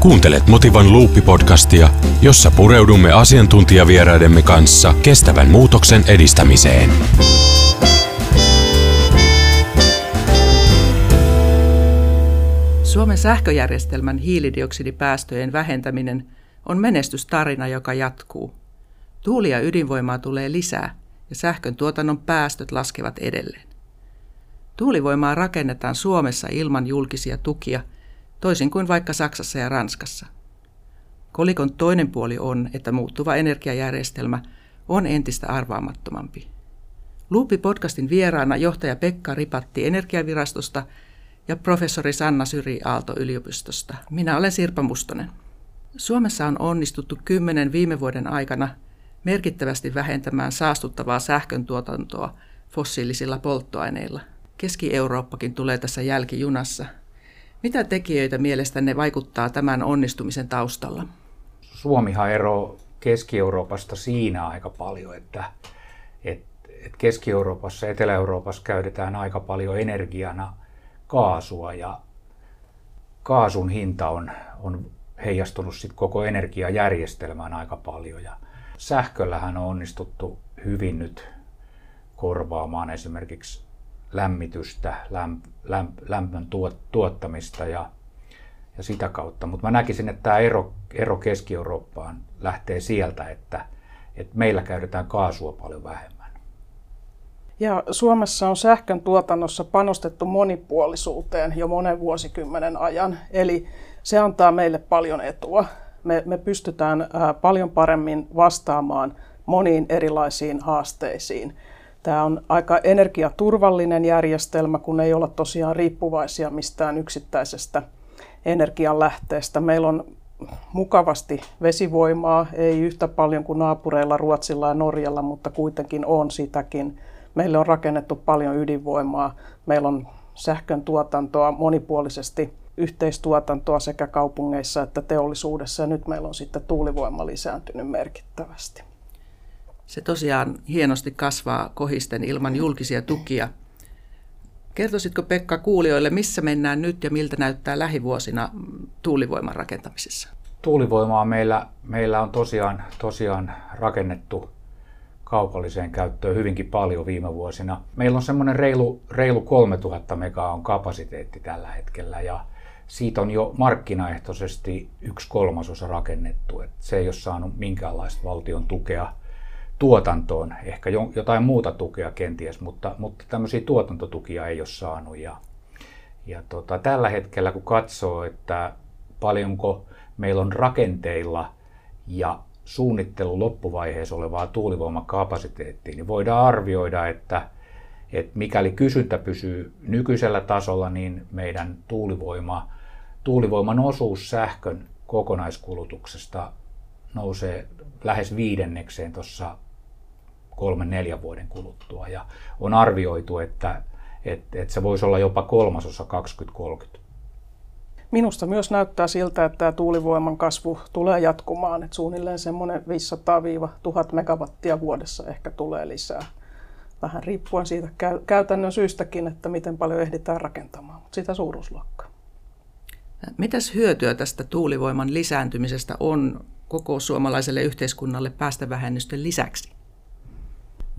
Kuuntelet Motivan Luuppi-podcastia, jossa pureudumme asiantuntijavieraidemme kanssa kestävän muutoksen edistämiseen. Suomen sähköjärjestelmän hiilidioksidipäästöjen vähentäminen on menestystarina, joka jatkuu. Tuuli- ja ydinvoimaa tulee lisää ja sähkön tuotannon päästöt laskevat edelleen. Tuulivoimaa rakennetaan Suomessa ilman julkisia tukia, toisin kuin vaikka Saksassa ja Ranskassa. Kolikon toinen puoli on, että muuttuva energiajärjestelmä on entistä arvaamattomampi. Luupi-podcastin vieraana johtaja Pekka Ripatti Energiavirastosta ja professori Sanna Syri Aalto yliopistosta. Minä olen Sirpa Mustonen. Suomessa on onnistuttu kymmenen viime vuoden aikana merkittävästi vähentämään saastuttavaa sähkön tuotantoa fossiilisilla polttoaineilla. Keski-Eurooppakin tulee tässä jälkijunassa. Mitä tekijöitä mielestänne vaikuttaa tämän onnistumisen taustalla? Suomihan ero Keski-Euroopasta siinä aika paljon, että, että, Keski-Euroopassa ja Etelä-Euroopassa käytetään aika paljon energiana kaasua ja kaasun hinta on, on heijastunut sit koko energiajärjestelmään aika paljon. Ja sähköllähän on onnistuttu hyvin nyt korvaamaan esimerkiksi lämmitystä, lämp, lämp, lämpön tuot, tuottamista ja, ja sitä kautta. Mutta mä näkisin, että tämä ero, ero Keski-Eurooppaan lähtee sieltä, että, että meillä käytetään kaasua paljon vähemmän. Ja Suomessa on sähkön tuotannossa panostettu monipuolisuuteen jo monen vuosikymmenen ajan, eli se antaa meille paljon etua. Me, me pystytään ää, paljon paremmin vastaamaan moniin erilaisiin haasteisiin. Tämä on aika energiaturvallinen järjestelmä, kun ei olla tosiaan riippuvaisia mistään yksittäisestä energianlähteestä. Meillä on mukavasti vesivoimaa, ei yhtä paljon kuin naapureilla Ruotsilla ja Norjalla, mutta kuitenkin on sitäkin. Meille on rakennettu paljon ydinvoimaa, meillä on sähkön tuotantoa monipuolisesti yhteistuotantoa sekä kaupungeissa että teollisuudessa ja nyt meillä on sitten tuulivoima lisääntynyt merkittävästi. Se tosiaan hienosti kasvaa kohisten ilman julkisia tukia. Kertoisitko Pekka kuulijoille, missä mennään nyt ja miltä näyttää lähivuosina tuulivoiman rakentamisessa? Tuulivoimaa meillä, meillä on tosiaan, tosiaan rakennettu kaupalliseen käyttöön hyvinkin paljon viime vuosina. Meillä on semmoinen reilu, reilu 3000 mega on kapasiteetti tällä hetkellä ja siitä on jo markkinaehtoisesti yksi kolmasosa rakennettu. Et se ei ole saanut minkäänlaista valtion tukea tuotantoon, ehkä jotain muuta tukea kenties, mutta, mutta tämmöisiä tuotantotukia ei ole saanut. Ja, ja tota, tällä hetkellä kun katsoo, että paljonko meillä on rakenteilla ja suunnittelu loppuvaiheessa olevaa tuulivoimakapasiteettia, niin voidaan arvioida, että, että mikäli kysyntä pysyy nykyisellä tasolla, niin meidän tuulivoima, tuulivoiman osuus sähkön kokonaiskulutuksesta nousee lähes viidennekseen tuossa kolmen neljän vuoden kuluttua. Ja on arvioitu, että, että, että se voisi olla jopa kolmasosa 2030. Minusta myös näyttää siltä, että tämä tuulivoiman kasvu tulee jatkumaan. Että suunnilleen semmoinen 500-1000 megawattia vuodessa ehkä tulee lisää. Vähän riippuen siitä käytännön syystäkin, että miten paljon ehditään rakentamaan, mutta sitä suuruusluokkaa. Mitäs hyötyä tästä tuulivoiman lisääntymisestä on koko suomalaiselle yhteiskunnalle päästövähennysten lisäksi?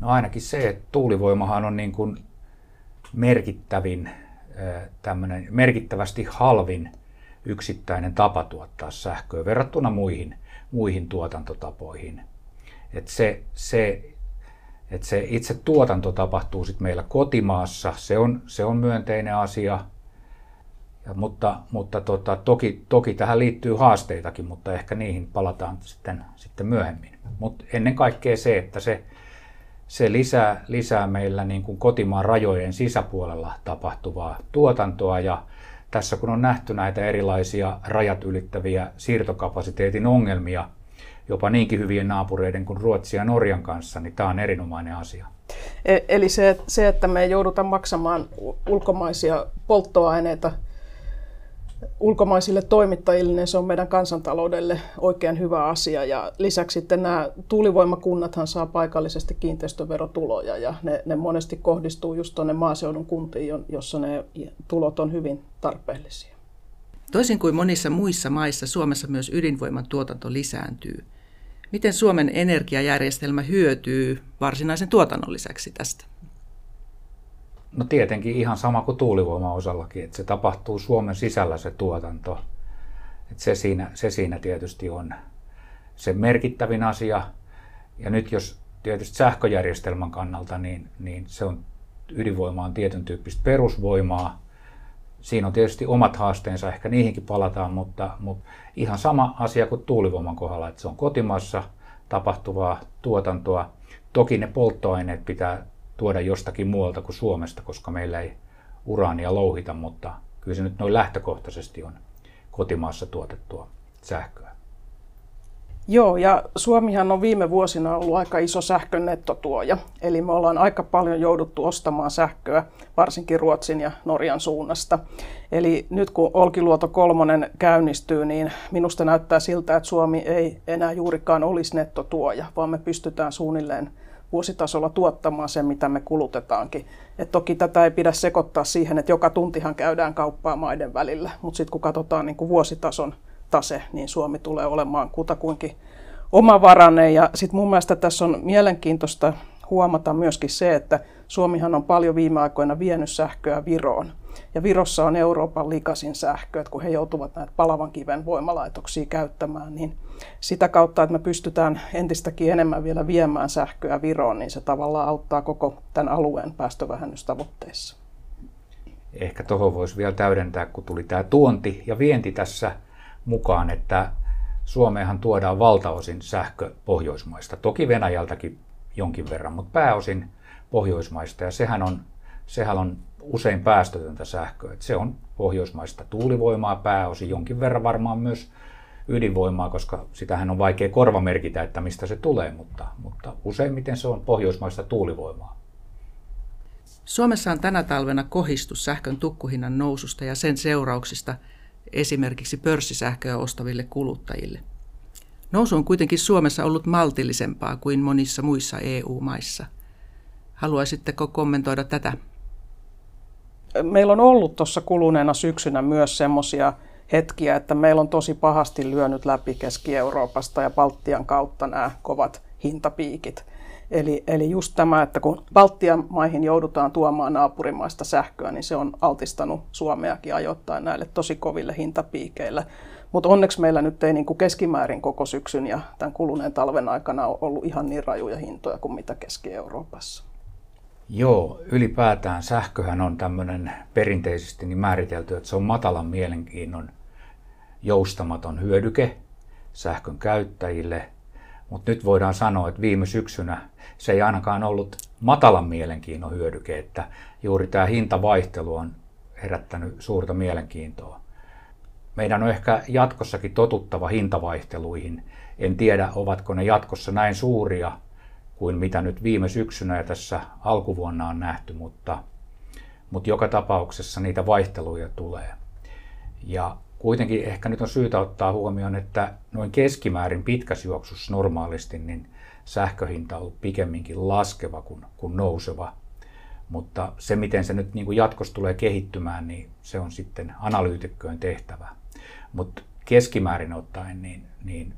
No ainakin se, että tuulivoimahan on niin kuin merkittävin, tämmönen, merkittävästi halvin yksittäinen tapa tuottaa sähköä verrattuna muihin, muihin tuotantotapoihin. Et se, se, et se itse tuotanto tapahtuu sitten meillä kotimaassa, se on, se on myönteinen asia, ja, mutta, mutta tota, toki, toki tähän liittyy haasteitakin, mutta ehkä niihin palataan sitten, sitten myöhemmin. Mutta ennen kaikkea se, että se, se lisää, lisää meillä niin kuin kotimaan rajojen sisäpuolella tapahtuvaa tuotantoa ja tässä kun on nähty näitä erilaisia rajat ylittäviä siirtokapasiteetin ongelmia, jopa niinkin hyvien naapureiden kuin Ruotsia ja Norjan kanssa, niin tämä on erinomainen asia. E, eli se, se että me joudutaan maksamaan ulkomaisia polttoaineita ulkomaisille toimittajille, niin se on meidän kansantaloudelle oikein hyvä asia. Ja lisäksi sitten nämä tuulivoimakunnathan saa paikallisesti kiinteistöverotuloja ja ne, ne monesti kohdistuu just tuonne maaseudun kuntiin, jossa ne tulot on hyvin tarpeellisia. Toisin kuin monissa muissa maissa, Suomessa myös ydinvoiman tuotanto lisääntyy. Miten Suomen energiajärjestelmä hyötyy varsinaisen tuotannon lisäksi tästä? No tietenkin ihan sama kuin tuulivoiman osallakin, että se tapahtuu Suomen sisällä se tuotanto. Että se, siinä, se siinä tietysti on se merkittävin asia. Ja nyt jos tietysti sähköjärjestelmän kannalta, niin, niin se on, ydinvoima on tietyn tyyppistä perusvoimaa. Siinä on tietysti omat haasteensa, ehkä niihinkin palataan, mutta, mutta ihan sama asia kuin tuulivoiman kohdalla, että se on kotimaassa tapahtuvaa tuotantoa. Toki ne polttoaineet pitää tuoda jostakin muualta kuin Suomesta, koska meillä ei uraania louhita, mutta kyllä se nyt noin lähtökohtaisesti on kotimaassa tuotettua sähköä. Joo, ja Suomihan on viime vuosina ollut aika iso sähkön nettotuoja. Eli me ollaan aika paljon jouduttu ostamaan sähköä, varsinkin Ruotsin ja Norjan suunnasta. Eli nyt kun Olkiluoto kolmonen käynnistyy, niin minusta näyttää siltä, että Suomi ei enää juurikaan olisi nettotuoja, vaan me pystytään suunnilleen vuositasolla tuottamaan sen, mitä me kulutetaankin. Et toki tätä ei pidä sekoittaa siihen, että joka tuntihan käydään kauppaa maiden välillä, mutta sitten kun katsotaan niin kuin vuositason tase, niin Suomi tulee olemaan kutakuinkin omavarainen. Ja sitten mun mielestä tässä on mielenkiintoista huomata myöskin se, että Suomihan on paljon viime aikoina vienyt sähköä Viroon. Ja Virossa on Euroopan likasin sähkö, että kun he joutuvat näitä palavan kiven voimalaitoksia käyttämään, niin sitä kautta, että me pystytään entistäkin enemmän vielä viemään sähköä Viroon, niin se tavallaan auttaa koko tämän alueen päästövälhennystavoitteissa. Ehkä tuohon voisi vielä täydentää, kun tuli tämä tuonti ja vienti tässä mukaan, että Suomeenhan tuodaan valtaosin sähkö Pohjoismaista. Toki Venäjältäkin jonkin verran, mutta pääosin Pohjoismaista. Ja sehän on, sehän on usein päästötöntä sähköä. Että se on pohjoismaista tuulivoimaa pääosin, jonkin verran varmaan myös ydinvoimaa, koska sitähän on vaikea korvamerkitä, että mistä se tulee, mutta, mutta useimmiten se on pohjoismaista tuulivoimaa. Suomessa on tänä talvena kohistus sähkön tukkuhinnan noususta ja sen seurauksista esimerkiksi pörssisähköä ostaville kuluttajille. Nousu on kuitenkin Suomessa ollut maltillisempaa kuin monissa muissa EU-maissa. Haluaisitteko kommentoida tätä? Meillä on ollut tuossa kuluneena syksynä myös semmoisia hetkiä, että meillä on tosi pahasti lyönyt läpi Keski-Euroopasta ja Baltian kautta nämä kovat hintapiikit. Eli, eli just tämä, että kun Baltian maihin joudutaan tuomaan naapurimaista sähköä, niin se on altistanut Suomeakin ajoittain näille tosi koville hintapiikeille. Mutta onneksi meillä nyt ei niin kuin keskimäärin koko syksyn ja tämän kuluneen talven aikana ole ollut ihan niin rajuja hintoja kuin mitä Keski-Euroopassa. Joo, ylipäätään sähköhän on tämmöinen perinteisesti niin määritelty, että se on matalan mielenkiinnon joustamaton hyödyke sähkön käyttäjille. Mutta nyt voidaan sanoa, että viime syksynä se ei ainakaan ollut matalan mielenkiinnon hyödyke, että juuri tämä hintavaihtelu on herättänyt suurta mielenkiintoa. Meidän on ehkä jatkossakin totuttava hintavaihteluihin. En tiedä, ovatko ne jatkossa näin suuria kuin mitä nyt viime syksynä ja tässä alkuvuonna on nähty, mutta, mutta joka tapauksessa niitä vaihteluja tulee. Ja kuitenkin ehkä nyt on syytä ottaa huomioon, että noin keskimäärin pitkässä juoksussa normaalisti niin sähköhinta on ollut pikemminkin laskeva kuin, kuin nouseva. Mutta se, miten se nyt niin kuin jatkossa tulee kehittymään, niin se on sitten analyytikkojen tehtävä. Mutta keskimäärin ottaen, niin, niin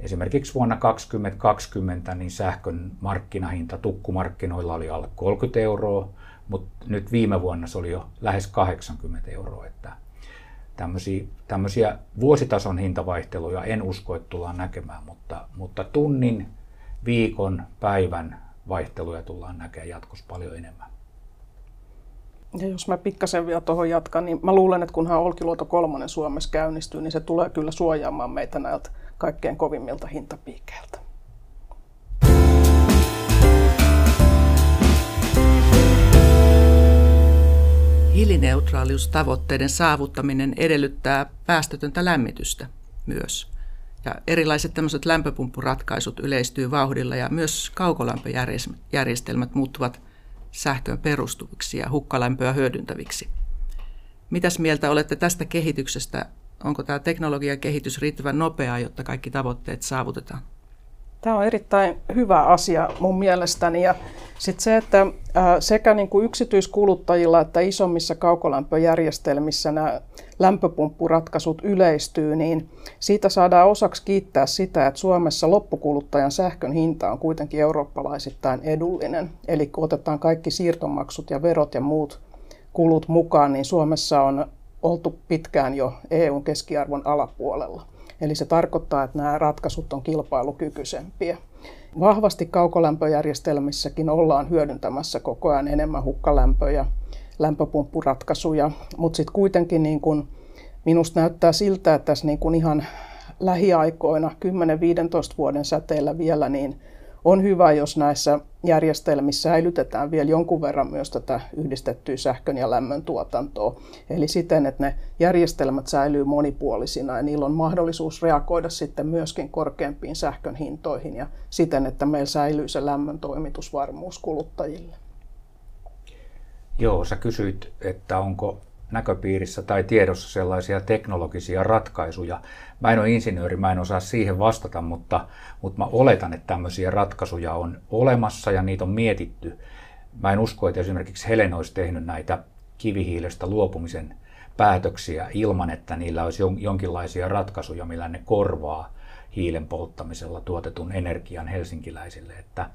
esimerkiksi vuonna 2020 niin sähkön markkinahinta tukkumarkkinoilla oli alle 30 euroa, mutta nyt viime vuonna se oli jo lähes 80 euroa. Että tämmöisiä, tämmöisiä vuositason hintavaihteluja en usko, että tullaan näkemään, mutta, mutta tunnin, viikon, päivän vaihteluja tullaan näkemään jatkossa paljon enemmän. Ja jos mä pikkasen vielä tuohon jatkan, niin mä luulen, että kunhan Olkiluoto kolmonen Suomessa käynnistyy, niin se tulee kyllä suojaamaan meitä näiltä kaikkein kovimmilta hintapiikeiltä. Hiilineutraaliustavoitteiden saavuttaminen edellyttää päästötöntä lämmitystä myös. Ja erilaiset tämmöiset lämpöpumppuratkaisut yleistyy vauhdilla ja myös kaukolämpöjärjestelmät muuttuvat sähköön perustuviksi ja hukkalämpöä hyödyntäviksi. Mitäs mieltä olette tästä kehityksestä? Onko tämä teknologian kehitys riittävän nopeaa, jotta kaikki tavoitteet saavutetaan? Tämä on erittäin hyvä asia mun mielestäni. Ja sitten se, että sekä niin kuin yksityiskuluttajilla että isommissa kaukolämpöjärjestelmissä nämä lämpöpumppuratkaisut yleistyy, niin siitä saadaan osaksi kiittää sitä, että Suomessa loppukuluttajan sähkön hinta on kuitenkin eurooppalaisittain edullinen. Eli kun otetaan kaikki siirtomaksut ja verot ja muut kulut mukaan, niin Suomessa on oltu pitkään jo EUn keskiarvon alapuolella. Eli se tarkoittaa, että nämä ratkaisut on kilpailukykyisempiä. Vahvasti kaukolämpöjärjestelmissäkin ollaan hyödyntämässä koko ajan enemmän hukkalämpöjä, lämpöpumppuratkaisuja, mutta sitten kuitenkin niin kun minusta näyttää siltä, että tässä niin kun ihan lähiaikoina, 10-15 vuoden säteellä vielä, niin on hyvä, jos näissä järjestelmissä säilytetään vielä jonkun verran myös tätä yhdistettyä sähkön ja lämmön tuotantoa. Eli siten, että ne järjestelmät säilyy monipuolisina ja niillä on mahdollisuus reagoida sitten myöskin korkeampiin sähkön hintoihin ja siten, että meillä säilyy se lämmön toimitusvarmuus kuluttajille. Joo, sä kysyit, että onko näköpiirissä tai tiedossa sellaisia teknologisia ratkaisuja. Mä en ole insinööri, mä en osaa siihen vastata, mutta, mutta mä oletan, että tämmöisiä ratkaisuja on olemassa ja niitä on mietitty. Mä en usko, että esimerkiksi Helen olisi tehnyt näitä kivihiilestä luopumisen päätöksiä ilman, että niillä olisi jonkinlaisia ratkaisuja, millä ne korvaa hiilen polttamisella tuotetun energian helsinkiläisille. Että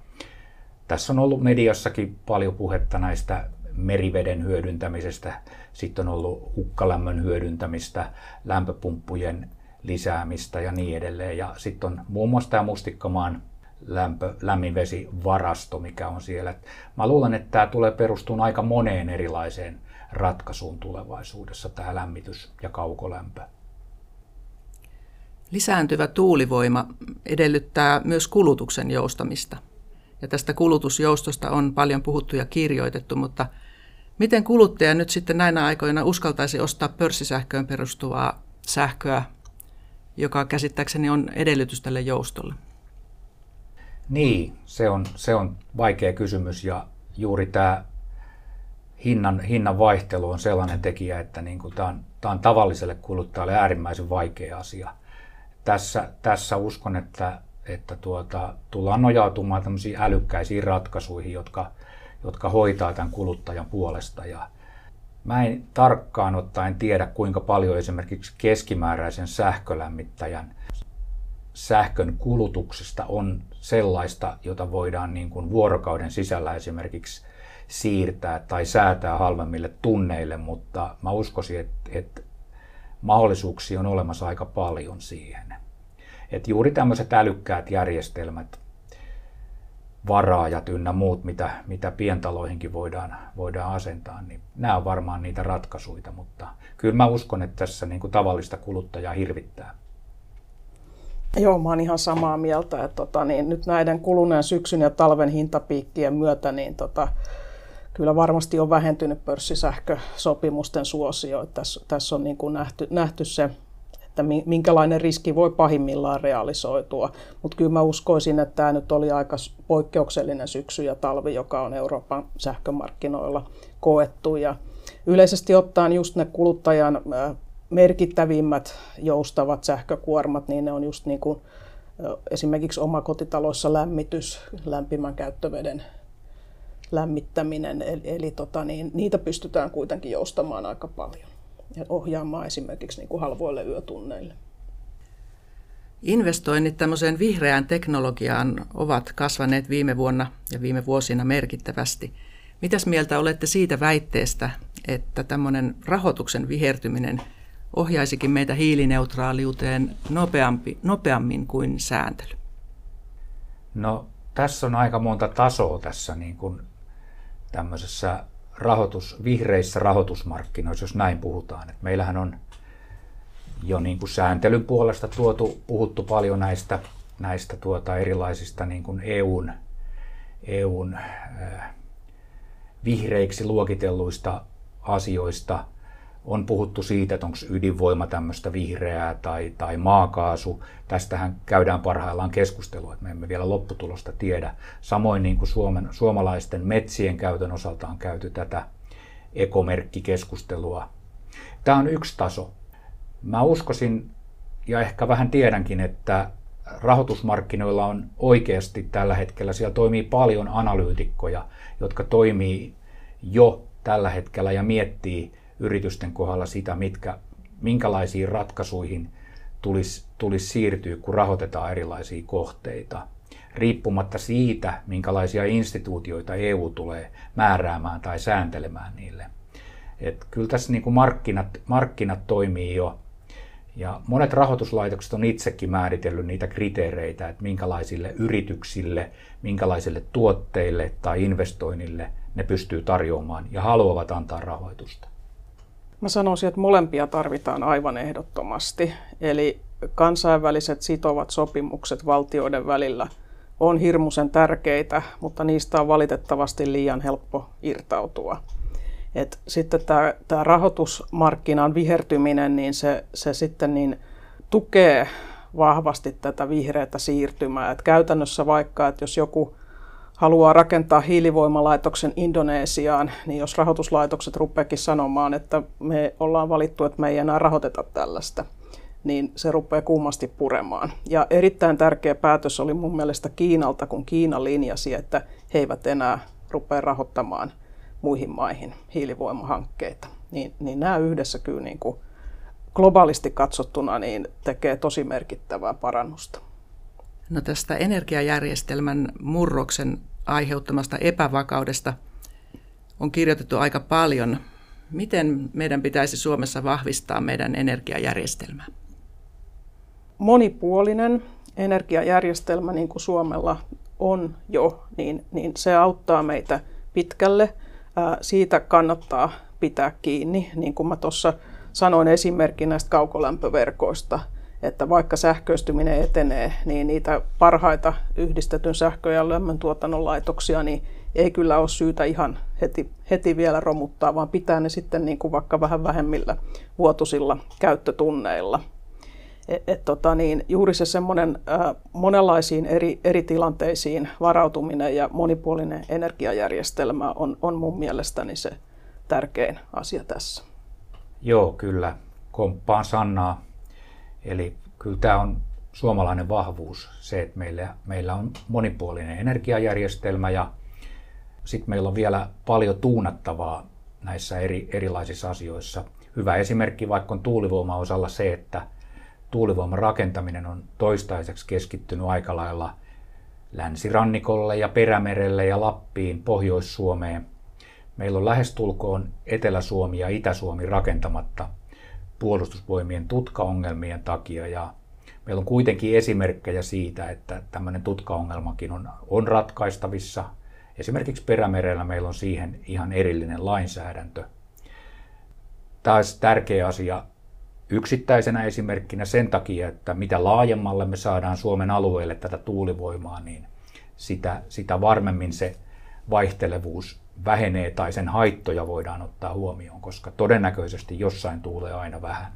tässä on ollut mediassakin paljon puhetta näistä meriveden hyödyntämisestä, sitten on ollut hukkalämmön hyödyntämistä, lämpöpumppujen lisäämistä ja niin edelleen. Ja sitten on muun muassa tämä Mustikkamaan lämpö, lämminvesivarasto, mikä on siellä. Mä luulen, että tämä tulee perustumaan aika moneen erilaiseen ratkaisuun tulevaisuudessa, tämä lämmitys ja kaukolämpö. Lisääntyvä tuulivoima edellyttää myös kulutuksen joustamista. Ja tästä kulutusjoustosta on paljon puhuttu ja kirjoitettu, mutta miten kuluttaja nyt sitten näinä aikoina uskaltaisi ostaa pörssisähköön perustuvaa sähköä, joka käsittääkseni on edellytys tälle joustolle? Niin, se on, se on vaikea kysymys ja juuri tämä hinnan, hinnan vaihtelu on sellainen tekijä, että niin kuin tämä, on, tämä on tavalliselle kuluttajalle äärimmäisen vaikea asia. Tässä, tässä uskon, että että tuota, tullaan nojautumaan tämmöisiin älykkäisiin ratkaisuihin, jotka, jotka hoitaa tämän kuluttajan puolesta. Ja mä en tarkkaan ottaen tiedä, kuinka paljon esimerkiksi keskimääräisen sähkölämmittäjän sähkön kulutuksesta on sellaista, jota voidaan niin kuin vuorokauden sisällä esimerkiksi siirtää tai säätää halvemmille tunneille, mutta mä uskoisin, että, että mahdollisuuksia on olemassa aika paljon siihen. Että juuri tämmöiset älykkäät järjestelmät, varaajat ynnä muut, mitä, mitä pientaloihinkin voidaan, voidaan asentaa, niin nämä on varmaan niitä ratkaisuja, mutta kyllä mä uskon, että tässä niin kuin tavallista kuluttajaa hirvittää. Joo, mä oon ihan samaa mieltä, että tota, niin nyt näiden kuluneen syksyn ja talven hintapiikkien myötä, niin tota, kyllä varmasti on vähentynyt pörssisähkösopimusten suosio. Tässä, tässä on niin kuin nähty, nähty se että minkälainen riski voi pahimmillaan realisoitua. Mutta kyllä mä uskoisin, että tämä nyt oli aika poikkeuksellinen syksy ja talvi, joka on Euroopan sähkömarkkinoilla koettu. Ja yleisesti ottaen just ne kuluttajan merkittävimmät joustavat sähkökuormat, niin ne on just niin kuin esimerkiksi omakotitaloissa lämmitys, lämpimän käyttöveden lämmittäminen, eli, eli tota, niin, niitä pystytään kuitenkin joustamaan aika paljon ja ohjaamaan esimerkiksi niin kuin halvoille yötunneille. Investoinnit tämmöiseen vihreään teknologiaan ovat kasvaneet viime vuonna ja viime vuosina merkittävästi. Mitäs mieltä olette siitä väitteestä, että tämmöinen rahoituksen vihertyminen ohjaisikin meitä hiilineutraaliuteen nopeampi, nopeammin kuin sääntely? No tässä on aika monta tasoa tässä niin kuin tämmöisessä rahoitus, vihreissä rahoitusmarkkinoissa, jos näin puhutaan. Et meillähän on jo niin kuin sääntelyn puolesta tuotu, puhuttu paljon näistä, näistä tuota erilaisista niin kuin EUn, EUn äh, vihreiksi luokitelluista asioista – on puhuttu siitä, että onko ydinvoima tämmöistä vihreää tai, tai maakaasu. Tästähän käydään parhaillaan keskustelua, että me emme vielä lopputulosta tiedä. Samoin niin kuin Suomen, suomalaisten metsien käytön osalta on käyty tätä ekomerkkikeskustelua. Tämä on yksi taso. Mä uskoisin ja ehkä vähän tiedänkin, että rahoitusmarkkinoilla on oikeasti tällä hetkellä, siellä toimii paljon analyytikkoja, jotka toimii jo tällä hetkellä ja miettii yritysten kohdalla sitä, mitkä, minkälaisiin ratkaisuihin tulisi, tulisi siirtyä, kun rahoitetaan erilaisia kohteita. Riippumatta siitä, minkälaisia instituutioita EU tulee määräämään tai sääntelemään niille. Et kyllä tässä niin kuin markkinat, markkinat toimii jo ja monet rahoituslaitokset on itsekin määritellyt niitä kriteereitä, että minkälaisille yrityksille, minkälaisille tuotteille tai investoinnille ne pystyy tarjoamaan ja haluavat antaa rahoitusta. Mä sanoisin, että molempia tarvitaan aivan ehdottomasti. Eli kansainväliset sitovat sopimukset valtioiden välillä on hirmuisen tärkeitä, mutta niistä on valitettavasti liian helppo irtautua. Et sitten tämä, rahoitusmarkkinan vihertyminen, niin se, se sitten niin tukee vahvasti tätä vihreätä siirtymää. Et käytännössä vaikka, että jos joku haluaa rakentaa hiilivoimalaitoksen Indonesiaan, niin jos rahoituslaitokset rupeakin sanomaan, että me ollaan valittu, että me ei enää rahoiteta tällaista, niin se rupeaa kummasti puremaan. Ja erittäin tärkeä päätös oli mun mielestä Kiinalta, kun Kiina linjasi, että he eivät enää rupea rahoittamaan muihin maihin hiilivoimahankkeita. Niin, niin nämä yhdessä kyllä niin kuin globaalisti katsottuna niin tekee tosi merkittävää parannusta. No tästä energiajärjestelmän murroksen aiheuttamasta epävakaudesta on kirjoitettu aika paljon. Miten meidän pitäisi Suomessa vahvistaa meidän energiajärjestelmää? Monipuolinen energiajärjestelmä, niin kuin Suomella on jo, niin, niin se auttaa meitä pitkälle – siitä kannattaa pitää kiinni, niin kuin mä tuossa sanoin esimerkki näistä kaukolämpöverkoista, että vaikka sähköistyminen etenee, niin niitä parhaita yhdistetyn sähkö- ja lämmöntuotannon laitoksia niin ei kyllä ole syytä ihan heti, heti vielä romuttaa, vaan pitää ne sitten niin kuin vaikka vähän vähemmillä vuotuisilla käyttötunneilla. Et, et tota niin, juuri se semmoinen äh, monenlaisiin eri, eri tilanteisiin varautuminen ja monipuolinen energiajärjestelmä on, on mun mielestäni se tärkein asia tässä. Joo, kyllä. Komppaan Sannaa. Eli kyllä tämä on suomalainen vahvuus, se, että meillä, meillä on monipuolinen energiajärjestelmä ja sitten meillä on vielä paljon tuunattavaa näissä eri, erilaisissa asioissa. Hyvä esimerkki vaikka on tuulivoima osalla se, että tuulivoiman rakentaminen on toistaiseksi keskittynyt aika lailla länsirannikolle ja Perämerelle ja Lappiin, Pohjois-Suomeen. Meillä on lähestulkoon Etelä-Suomi ja Itä-Suomi rakentamatta puolustusvoimien tutkaongelmien takia ja meillä on kuitenkin esimerkkejä siitä, että tämmöinen tutkaongelmakin on, on ratkaistavissa. Esimerkiksi Perämerellä meillä on siihen ihan erillinen lainsäädäntö. Tämä olisi tärkeä asia yksittäisenä esimerkkinä sen takia, että mitä laajemmalle me saadaan Suomen alueelle tätä tuulivoimaa, niin sitä, sitä varmemmin se vaihtelevuus vähenee tai sen haittoja voidaan ottaa huomioon, koska todennäköisesti jossain tuulee aina vähän.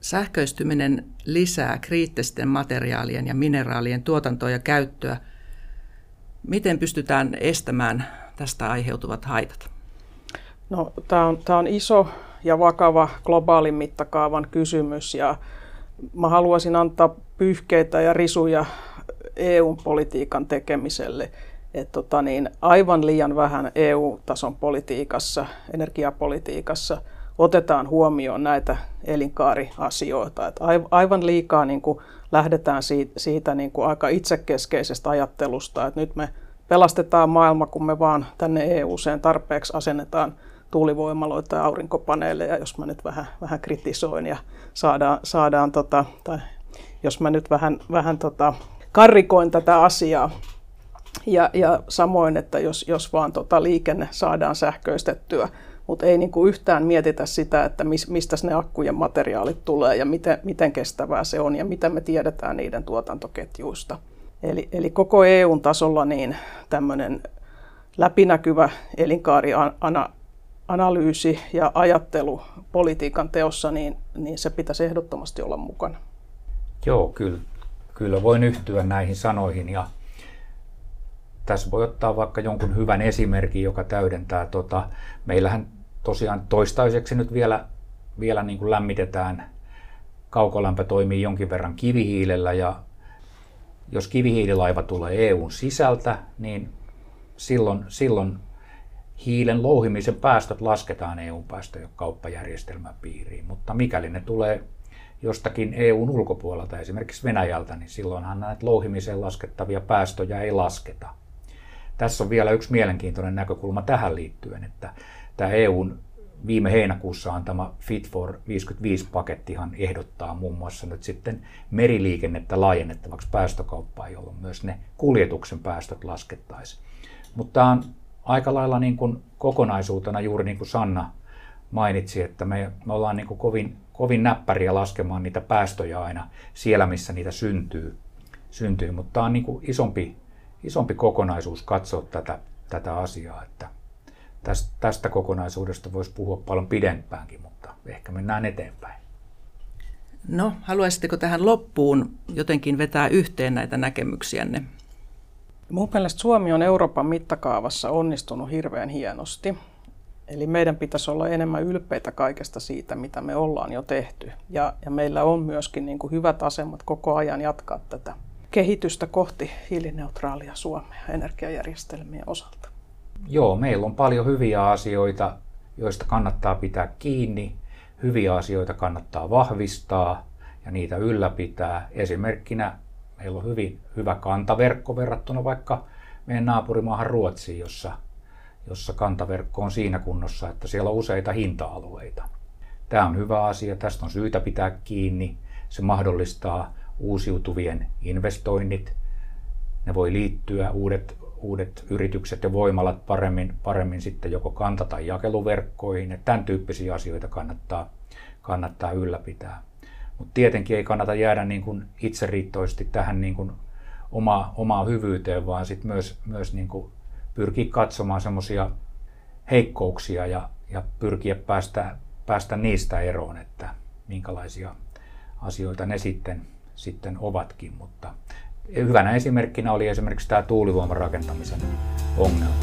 Sähköistyminen lisää kriittisten materiaalien ja mineraalien tuotantoa ja käyttöä. Miten pystytään estämään tästä aiheutuvat haitat? No, tämä on, tämä on iso ja vakava globaalin mittakaavan kysymys ja mä haluaisin antaa pyyhkeitä ja risuja EU-politiikan tekemiselle. Et tota niin, aivan liian vähän EU-tason politiikassa, energiapolitiikassa otetaan huomioon näitä elinkaariasioita. Et aivan liikaa niin kuin lähdetään siitä, siitä niin kuin aika itsekeskeisestä ajattelusta, että nyt me pelastetaan maailma, kun me vaan tänne EU-seen tarpeeksi asennetaan tuulivoimaloita ja aurinkopaneeleja, jos mä nyt vähän, vähän kritisoin ja saadaan, saadaan tota, tai jos mä nyt vähän, vähän tota, karrikoin tätä asiaa. Ja, ja samoin, että jos, jos vaan tota liikenne saadaan sähköistettyä, mutta ei niinku yhtään mietitä sitä, että mis, mistä ne akkujen materiaalit tulee ja miten, miten kestävää se on ja mitä me tiedetään niiden tuotantoketjuista. Eli, eli koko EUn tasolla niin tämmöinen läpinäkyvä elinkaari analyysi ja ajattelu politiikan teossa, niin, niin se pitäisi ehdottomasti olla mukana. Joo, kyllä, kyllä voin yhtyä näihin sanoihin ja tässä voi ottaa vaikka jonkun hyvän esimerkin, joka täydentää. Tota, meillähän tosiaan toistaiseksi nyt vielä, vielä niin kuin lämmitetään, kaukolämpö toimii jonkin verran kivihiilellä ja jos kivihiililaiva tulee EUn sisältä, niin silloin, silloin hiilen louhimisen päästöt lasketaan EU-päästökauppajärjestelmän piiriin, mutta mikäli ne tulee jostakin EUn ulkopuolelta, esimerkiksi Venäjältä, niin silloinhan näitä louhimiseen laskettavia päästöjä ei lasketa. Tässä on vielä yksi mielenkiintoinen näkökulma tähän liittyen, että tämä EUn viime heinäkuussa antama Fit for 55-pakettihan ehdottaa muun muassa nyt sitten meriliikennettä laajennettavaksi päästökauppaan, jolloin myös ne kuljetuksen päästöt laskettaisiin. Mutta tämä on aika lailla niin kuin kokonaisuutena juuri niin kuin Sanna mainitsi, että me, me ollaan niin kuin kovin, kovin näppäriä laskemaan niitä päästöjä aina siellä, missä niitä syntyy. syntyy. Mutta tämä on niin kuin isompi, isompi kokonaisuus katsoa tätä, tätä asiaa. Että tästä, tästä kokonaisuudesta voisi puhua paljon pidempäänkin, mutta ehkä mennään eteenpäin. No, haluaisitteko tähän loppuun jotenkin vetää yhteen näitä näkemyksiänne? Mun mielestä Suomi on Euroopan mittakaavassa onnistunut hirveän hienosti. Eli meidän pitäisi olla enemmän ylpeitä kaikesta siitä, mitä me ollaan jo tehty. Ja, ja meillä on myöskin niin kuin hyvät asemat koko ajan jatkaa tätä kehitystä kohti hiilineutraalia Suomea energiajärjestelmien osalta. Joo, meillä on paljon hyviä asioita, joista kannattaa pitää kiinni. Hyviä asioita kannattaa vahvistaa ja niitä ylläpitää. Esimerkkinä meillä on hyvin hyvä kantaverkko verrattuna vaikka meidän naapurimaahan Ruotsiin, jossa, jossa kantaverkko on siinä kunnossa, että siellä on useita hinta-alueita. Tämä on hyvä asia, tästä on syytä pitää kiinni. Se mahdollistaa uusiutuvien investoinnit. Ne voi liittyä uudet, uudet yritykset ja voimalat paremmin, paremmin sitten joko kanta- tai jakeluverkkoihin. Että tämän tyyppisiä asioita kannattaa, kannattaa ylläpitää. Mutta tietenkin ei kannata jäädä niin kuin itseriittoisesti tähän niin kuin oma, omaa hyvyyteen, vaan sit myös, myös niin kuin pyrkiä katsomaan semmoisia heikkouksia ja, ja pyrkiä päästä, päästä niistä eroon, että minkälaisia asioita ne sitten, sitten ovatkin. Mutta hyvänä esimerkkinä oli esimerkiksi tämä tuulivoiman rakentamisen ongelma.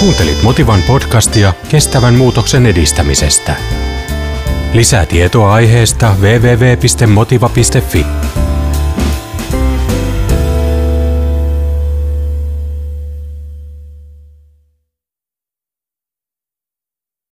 Kuuntelit Motivan podcastia kestävän muutoksen edistämisestä. Lisää tietoa aiheesta www.motiva.fi.